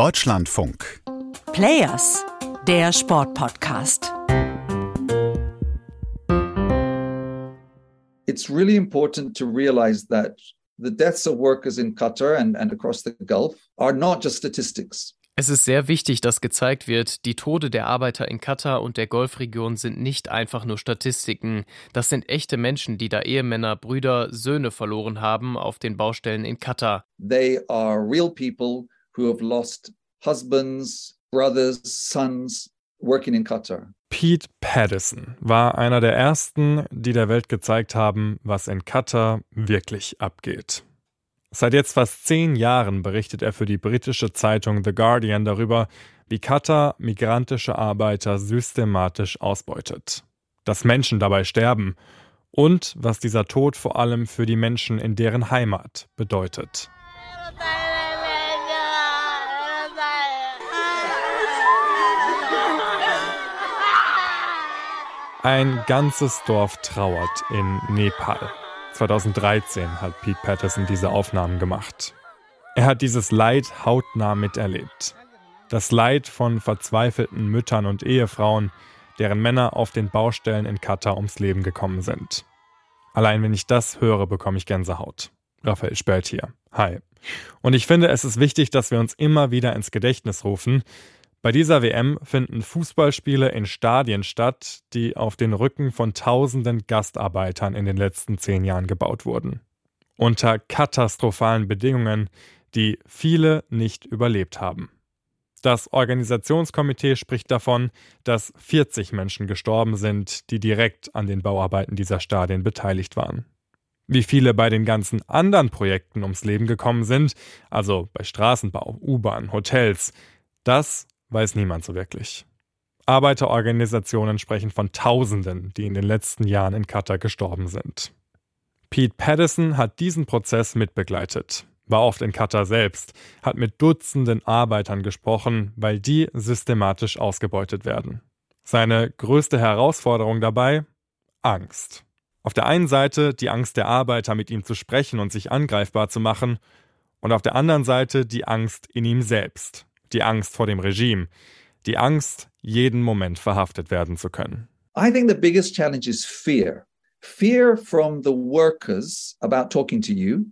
Deutschlandfunk. Players, der Sportpodcast. It's really important to realize that the deaths of workers in Qatar and, and across the Gulf are not just statistics. Es ist sehr wichtig, dass gezeigt wird, die Tode der Arbeiter in Katar und der Golfregion sind nicht einfach nur Statistiken. Das sind echte Menschen, die da Ehemänner, Brüder, Söhne verloren haben auf den Baustellen in Katar. They are real people who have lost husbands, brothers, sons working in Qatar. Pete Paddison war einer der ersten, die der Welt gezeigt haben, was in Katar wirklich abgeht. Seit jetzt fast zehn Jahren berichtet er für die britische Zeitung The Guardian darüber, wie Katar migrantische Arbeiter systematisch ausbeutet. Dass Menschen dabei sterben und was dieser Tod vor allem für die Menschen in deren Heimat bedeutet. Ein ganzes Dorf trauert in Nepal. 2013 hat Pete Patterson diese Aufnahmen gemacht. Er hat dieses Leid hautnah miterlebt. Das Leid von verzweifelten Müttern und Ehefrauen, deren Männer auf den Baustellen in Katar ums Leben gekommen sind. Allein wenn ich das höre, bekomme ich Gänsehaut. Raphael Spelt hier. Hi. Und ich finde, es ist wichtig, dass wir uns immer wieder ins Gedächtnis rufen, bei dieser WM finden Fußballspiele in Stadien statt, die auf den Rücken von tausenden Gastarbeitern in den letzten zehn Jahren gebaut wurden. Unter katastrophalen Bedingungen, die viele nicht überlebt haben. Das Organisationskomitee spricht davon, dass 40 Menschen gestorben sind, die direkt an den Bauarbeiten dieser Stadien beteiligt waren. Wie viele bei den ganzen anderen Projekten ums Leben gekommen sind, also bei Straßenbau, U-Bahn, Hotels, das weiß niemand so wirklich. Arbeiterorganisationen sprechen von Tausenden, die in den letzten Jahren in Katar gestorben sind. Pete Paddison hat diesen Prozess mitbegleitet, war oft in Katar selbst, hat mit Dutzenden Arbeitern gesprochen, weil die systematisch ausgebeutet werden. Seine größte Herausforderung dabei? Angst. Auf der einen Seite die Angst der Arbeiter, mit ihm zu sprechen und sich angreifbar zu machen, und auf der anderen Seite die Angst in ihm selbst, die Angst vor dem Regime, die Angst, jeden Moment verhaftet werden zu können. I think the biggest challenge is fear. Fear from the workers about talking to you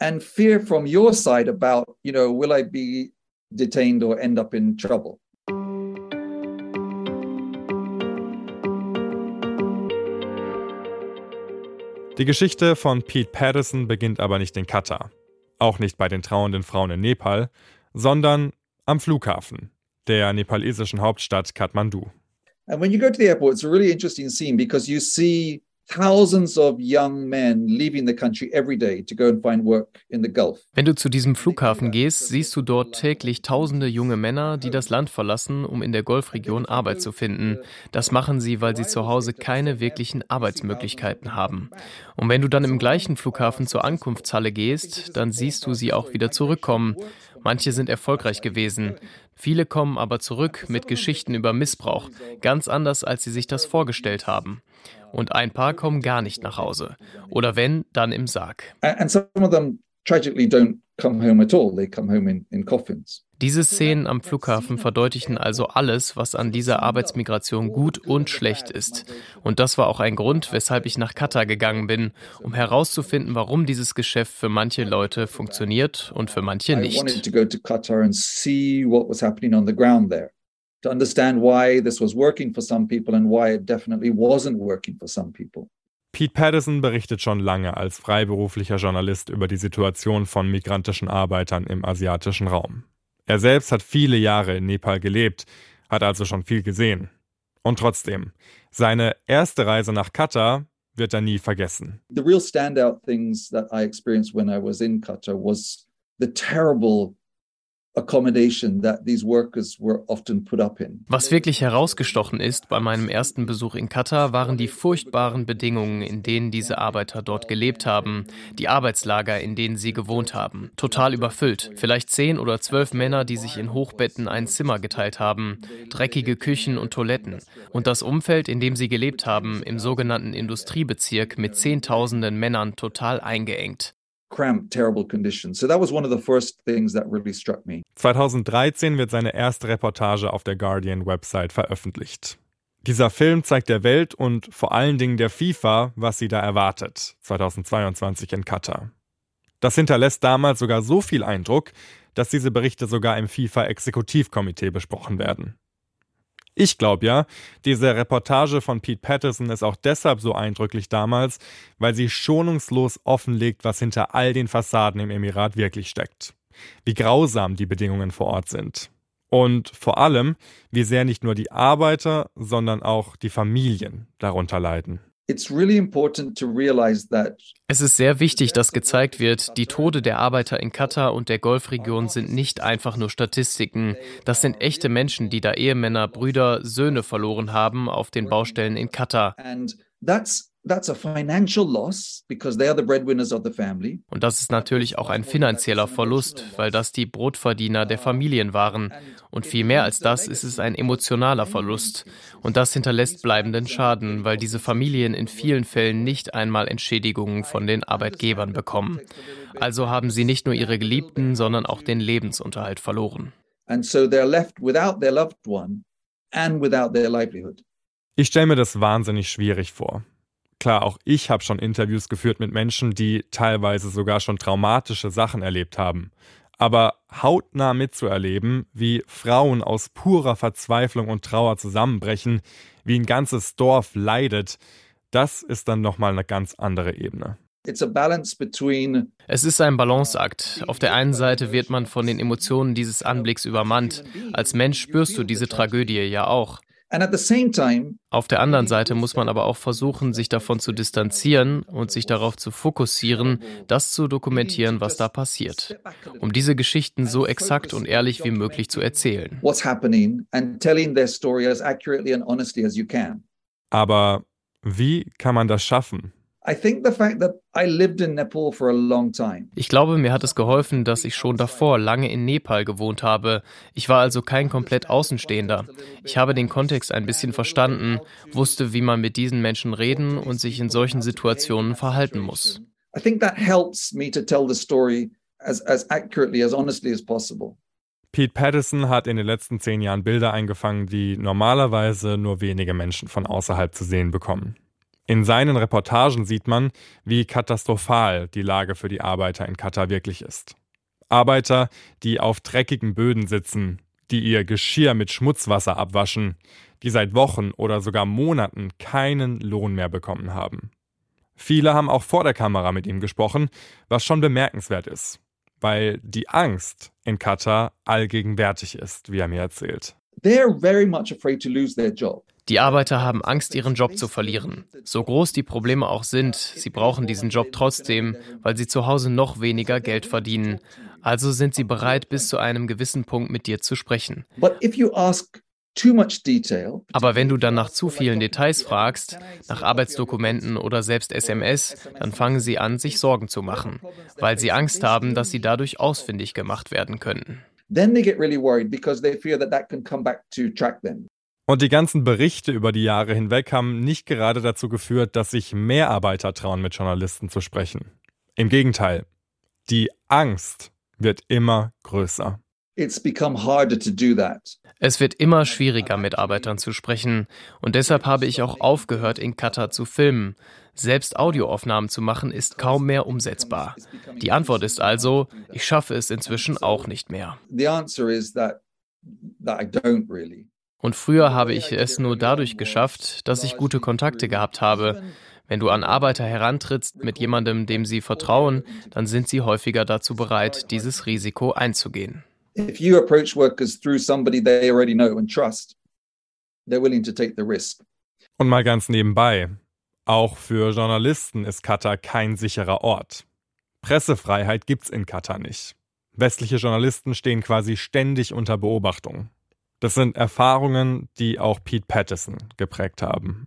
and fear from your side about, you know, will I be detained or end up in trouble? Die Geschichte von Pete Patterson beginnt aber nicht in Katar, auch nicht bei den trauernden Frauen in Nepal, sondern am Flughafen der nepalesischen Hauptstadt Kathmandu. And when you go to the airport, it's a really interesting scene because you see thousands of young men leaving the country every day to go and find work in the Gulf. Wenn du zu diesem Flughafen gehst, siehst du dort täglich tausende junge Männer, die das Land verlassen, um in der Golfregion Arbeit zu finden. Das machen sie, weil sie zu Hause keine wirklichen Arbeitsmöglichkeiten haben. Und wenn du dann im gleichen Flughafen zur Ankunftshalle gehst, dann siehst du sie auch wieder zurückkommen. Manche sind erfolgreich gewesen. Viele kommen aber zurück mit Geschichten über Missbrauch, ganz anders, als sie sich das vorgestellt haben. Und ein paar kommen gar nicht nach Hause. Oder wenn, dann im Sarg. And some of them tragically don't come home at all. They come home in, in coffins. Diese Szenen am Flughafen verdeutlichen also alles, was an dieser Arbeitsmigration gut und schlecht ist. Und das war auch ein Grund, weshalb ich nach Katar gegangen bin, um herauszufinden, warum dieses Geschäft für manche Leute funktioniert und für manche nicht. To understand why this was working for some people and why it definitely wasn't working for some people. Pete Patterson berichtet schon lange als freiberuflicher Journalist über die Situation von migrantischen Arbeitern im asiatischen Raum. Er selbst hat viele Jahre in Nepal gelebt, hat also schon viel gesehen. Und trotzdem, seine erste Reise nach Katar wird er nie vergessen. The real standout things that I experienced when I was in Qatar was the terrible was wirklich herausgestochen ist bei meinem ersten Besuch in Katar, waren die furchtbaren Bedingungen, in denen diese Arbeiter dort gelebt haben, die Arbeitslager, in denen sie gewohnt haben. Total überfüllt. Vielleicht zehn oder zwölf Männer, die sich in Hochbetten ein Zimmer geteilt haben, dreckige Küchen und Toiletten. Und das Umfeld, in dem sie gelebt haben, im sogenannten Industriebezirk mit Zehntausenden Männern total eingeengt. Cramped, terrible conditions. So that was one of the first things that really struck me. 2013 wird seine erste Reportage auf der Guardian-Website veröffentlicht. Dieser Film zeigt der Welt und vor allen Dingen der FIFA, was sie da erwartet, 2022 in Katar. Das hinterlässt damals sogar so viel Eindruck, dass diese Berichte sogar im FIFA-Exekutivkomitee besprochen werden. Ich glaube ja, diese Reportage von Pete Patterson ist auch deshalb so eindrücklich damals, weil sie schonungslos offenlegt, was hinter all den Fassaden im Emirat wirklich steckt. Wie grausam die Bedingungen vor Ort sind. Und vor allem, wie sehr nicht nur die Arbeiter, sondern auch die Familien darunter leiden. Es ist sehr wichtig, dass gezeigt wird, die Tode der Arbeiter in Katar und der Golfregion sind nicht einfach nur Statistiken. Das sind echte Menschen, die da Ehemänner, Brüder, Söhne verloren haben auf den Baustellen in Katar. And that's und das ist natürlich auch ein finanzieller Verlust, weil das die Brotverdiener der Familien waren. Und viel mehr als das ist es ein emotionaler Verlust. Und das hinterlässt bleibenden Schaden, weil diese Familien in vielen Fällen nicht einmal Entschädigungen von den Arbeitgebern bekommen. Also haben sie nicht nur ihre Geliebten, sondern auch den Lebensunterhalt verloren. Ich stelle mir das wahnsinnig schwierig vor. Klar, auch ich habe schon Interviews geführt mit Menschen, die teilweise sogar schon traumatische Sachen erlebt haben. Aber hautnah mitzuerleben, wie Frauen aus purer Verzweiflung und Trauer zusammenbrechen, wie ein ganzes Dorf leidet, das ist dann nochmal eine ganz andere Ebene. Es ist ein Balanceakt. Auf der einen Seite wird man von den Emotionen dieses Anblicks übermannt. Als Mensch spürst du diese Tragödie ja auch. Auf der anderen Seite muss man aber auch versuchen, sich davon zu distanzieren und sich darauf zu fokussieren, das zu dokumentieren, was da passiert, um diese Geschichten so exakt und ehrlich wie möglich zu erzählen. Aber wie kann man das schaffen? Ich glaube, mir hat es geholfen, dass ich schon davor lange in Nepal gewohnt habe. Ich war also kein komplett Außenstehender. Ich habe den Kontext ein bisschen verstanden, wusste, wie man mit diesen Menschen reden und sich in solchen Situationen verhalten muss. I think that helps me to tell the story as, as accurately, as honestly as possible. Pete Patterson hat in den letzten zehn Jahren Bilder eingefangen, die normalerweise nur wenige Menschen von außerhalb zu sehen bekommen. In seinen Reportagen sieht man, wie katastrophal die Lage für die Arbeiter in Katar wirklich ist. Arbeiter, die auf dreckigen Böden sitzen, die ihr Geschirr mit Schmutzwasser abwaschen, die seit Wochen oder sogar Monaten keinen Lohn mehr bekommen haben. Viele haben auch vor der Kamera mit ihm gesprochen, was schon bemerkenswert ist, weil die Angst in Katar allgegenwärtig ist, wie er mir erzählt. They're very much afraid to lose their job. Die Arbeiter haben Angst, ihren Job zu verlieren. So groß die Probleme auch sind, sie brauchen diesen Job trotzdem, weil sie zu Hause noch weniger Geld verdienen. Also sind sie bereit, bis zu einem gewissen Punkt mit dir zu sprechen. Aber wenn du dann nach zu vielen Details fragst, nach Arbeitsdokumenten oder selbst SMS, dann fangen sie an, sich Sorgen zu machen, weil sie Angst haben, dass sie dadurch ausfindig gemacht werden könnten. Then they get really worried because they fear that that can come back to track them. Und die ganzen Berichte über die Jahre hinweg haben nicht gerade dazu geführt, dass sich mehr Arbeiter trauen, mit Journalisten zu sprechen. Im Gegenteil, die Angst wird immer größer. Es wird immer schwieriger, mit Arbeitern zu sprechen. Und deshalb habe ich auch aufgehört, in Katar zu filmen. Selbst Audioaufnahmen zu machen, ist kaum mehr umsetzbar. Die Antwort ist also, ich schaffe es inzwischen auch nicht mehr. Und früher habe ich es nur dadurch geschafft, dass ich gute Kontakte gehabt habe. Wenn du an Arbeiter herantrittst mit jemandem, dem sie vertrauen, dann sind sie häufiger dazu bereit, dieses Risiko einzugehen. If you approach workers through somebody they already know and trust, they're willing to take the risk. Und mal ganz nebenbei, auch für Journalisten ist Katar kein sicherer Ort. Pressefreiheit gibt's in Katar nicht. Westliche Journalisten stehen quasi ständig unter Beobachtung. Das sind Erfahrungen, die auch Pete Patterson geprägt haben.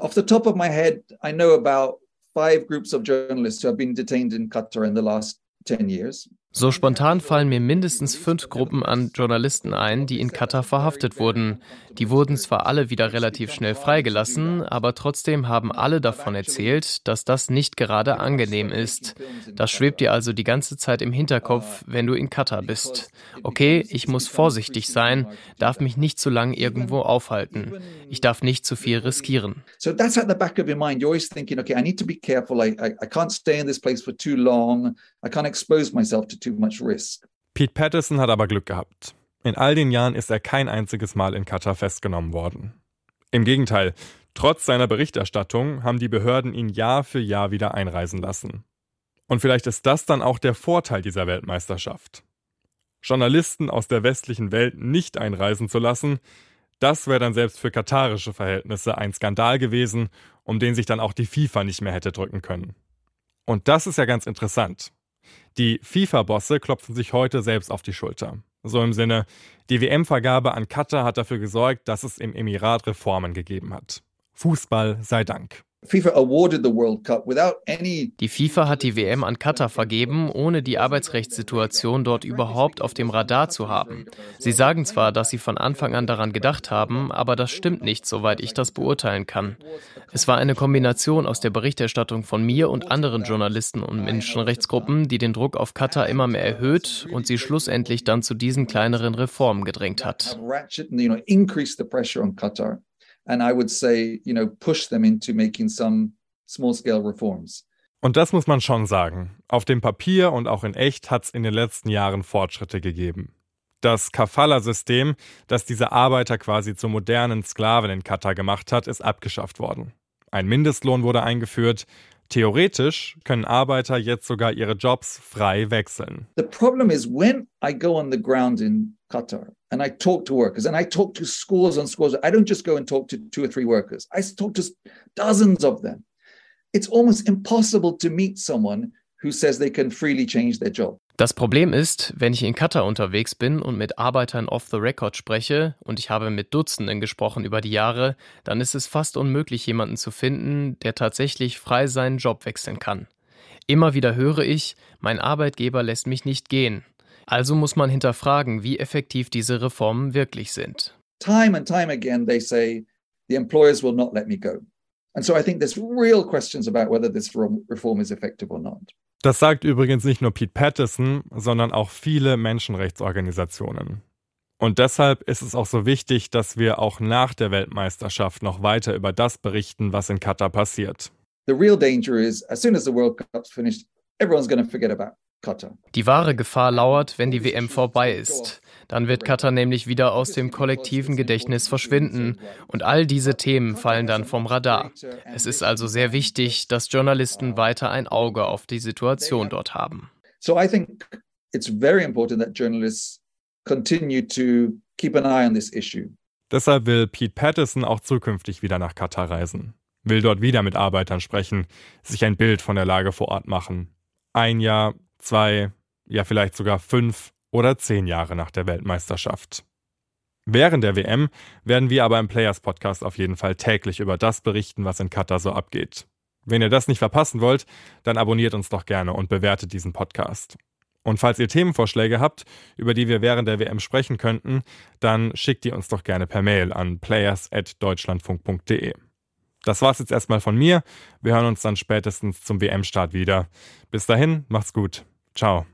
Off the top of my head, I know about five groups of journalists who have been detained in Qatar in the last 10 years. So spontan fallen mir mindestens fünf Gruppen an Journalisten ein, die in Katar verhaftet wurden. Die wurden zwar alle wieder relativ schnell freigelassen, aber trotzdem haben alle davon erzählt, dass das nicht gerade angenehm ist. Das schwebt dir also die ganze Zeit im Hinterkopf, wenn du in Katar bist. Okay, ich muss vorsichtig sein, darf mich nicht zu lang irgendwo aufhalten. Ich darf nicht zu viel riskieren. So that's at the back of your mind. You're always thinking, okay, I need to be careful. I, I, I can't stay in this place for too long. I can't expose myself to too much risk. Pete Patterson hat aber Glück gehabt. In all den Jahren ist er kein einziges Mal in Katar festgenommen worden. Im Gegenteil, trotz seiner Berichterstattung haben die Behörden ihn Jahr für Jahr wieder einreisen lassen. Und vielleicht ist das dann auch der Vorteil dieser Weltmeisterschaft. Journalisten aus der westlichen Welt nicht einreisen zu lassen, das wäre dann selbst für katarische Verhältnisse ein Skandal gewesen, um den sich dann auch die FIFA nicht mehr hätte drücken können. Und das ist ja ganz interessant. Die FIFA-Bosse klopfen sich heute selbst auf die Schulter. So im Sinne, die WM-Vergabe an Katar hat dafür gesorgt, dass es im Emirat Reformen gegeben hat. Fußball sei Dank. Die FIFA hat die WM an Katar vergeben, ohne die Arbeitsrechtssituation dort überhaupt auf dem Radar zu haben. Sie sagen zwar, dass sie von Anfang an daran gedacht haben, aber das stimmt nicht, soweit ich das beurteilen kann. Es war eine Kombination aus der Berichterstattung von mir und anderen Journalisten und Menschenrechtsgruppen, die den Druck auf Katar immer mehr erhöht und sie schlussendlich dann zu diesen kleineren Reformen gedrängt hat and I would say, you know, push them into making some small scale reforms. Und das muss man schon sagen. Auf dem Papier und auch in echt hat es in den letzten Jahren Fortschritte gegeben. Das Kafala-System, das diese Arbeiter quasi zu modernen Sklaven in Katar gemacht hat, ist abgeschafft worden. Ein Mindestlohn wurde eingeführt. Theoretisch können Arbeiter jetzt sogar ihre Jobs frei wechseln. The problem is when I go on the ground in Qatar and I talk to workers and I talk to scores and scores. I don't just go and talk to two or three workers. I talk to dozens of them. It's almost impossible to meet someone who says they can freely change their job. Das Problem ist, wenn ich in Katar unterwegs bin und mit Arbeitern off the record spreche, und ich habe mit Dutzenden gesprochen über die Jahre, dann ist es fast unmöglich, jemanden zu finden, der tatsächlich frei seinen Job wechseln kann. Immer wieder höre ich, mein Arbeitgeber lässt mich nicht gehen. Also muss man hinterfragen, wie effektiv diese Reformen wirklich sind. Time and time again they say the employers will not let me go. And so I think there's real questions about whether this reform is effective or not. Das sagt übrigens nicht nur Pete Patterson, sondern auch viele Menschenrechtsorganisationen. Und deshalb ist es auch so wichtig, dass wir auch nach der Weltmeisterschaft noch weiter über das berichten, was in Katar passiert. The real danger is as soon as the World Cup's finished, everyone's going to forget about die wahre Gefahr lauert, wenn die WM vorbei ist. Dann wird Katar nämlich wieder aus dem kollektiven Gedächtnis verschwinden und all diese Themen fallen dann vom Radar. Es ist also sehr wichtig, dass Journalisten weiter ein Auge auf die Situation dort haben. So I think it's very important that journalists continue to keep an eye on this issue. Deshalb will Pete Patterson auch zukünftig wieder nach Katar reisen, will dort wieder mit Arbeitern sprechen, sich ein Bild von der Lage vor Ort machen. Ein Jahr, zwei, ja vielleicht sogar fünf oder zehn Jahre nach der Weltmeisterschaft. Während der WM werden wir aber im Players Podcast auf jeden Fall täglich über das berichten, was in Katar so abgeht. Wenn ihr das nicht verpassen wollt, dann abonniert uns doch gerne und bewertet diesen Podcast. Und falls ihr Themenvorschläge habt, über die wir während der WM sprechen könnten, dann schickt die uns doch gerne per Mail an players@deutschlandfunk.de. Das war's jetzt erstmal von mir. Wir hören uns dann spätestens zum WM-Start wieder. Bis dahin, macht's gut. Ciao.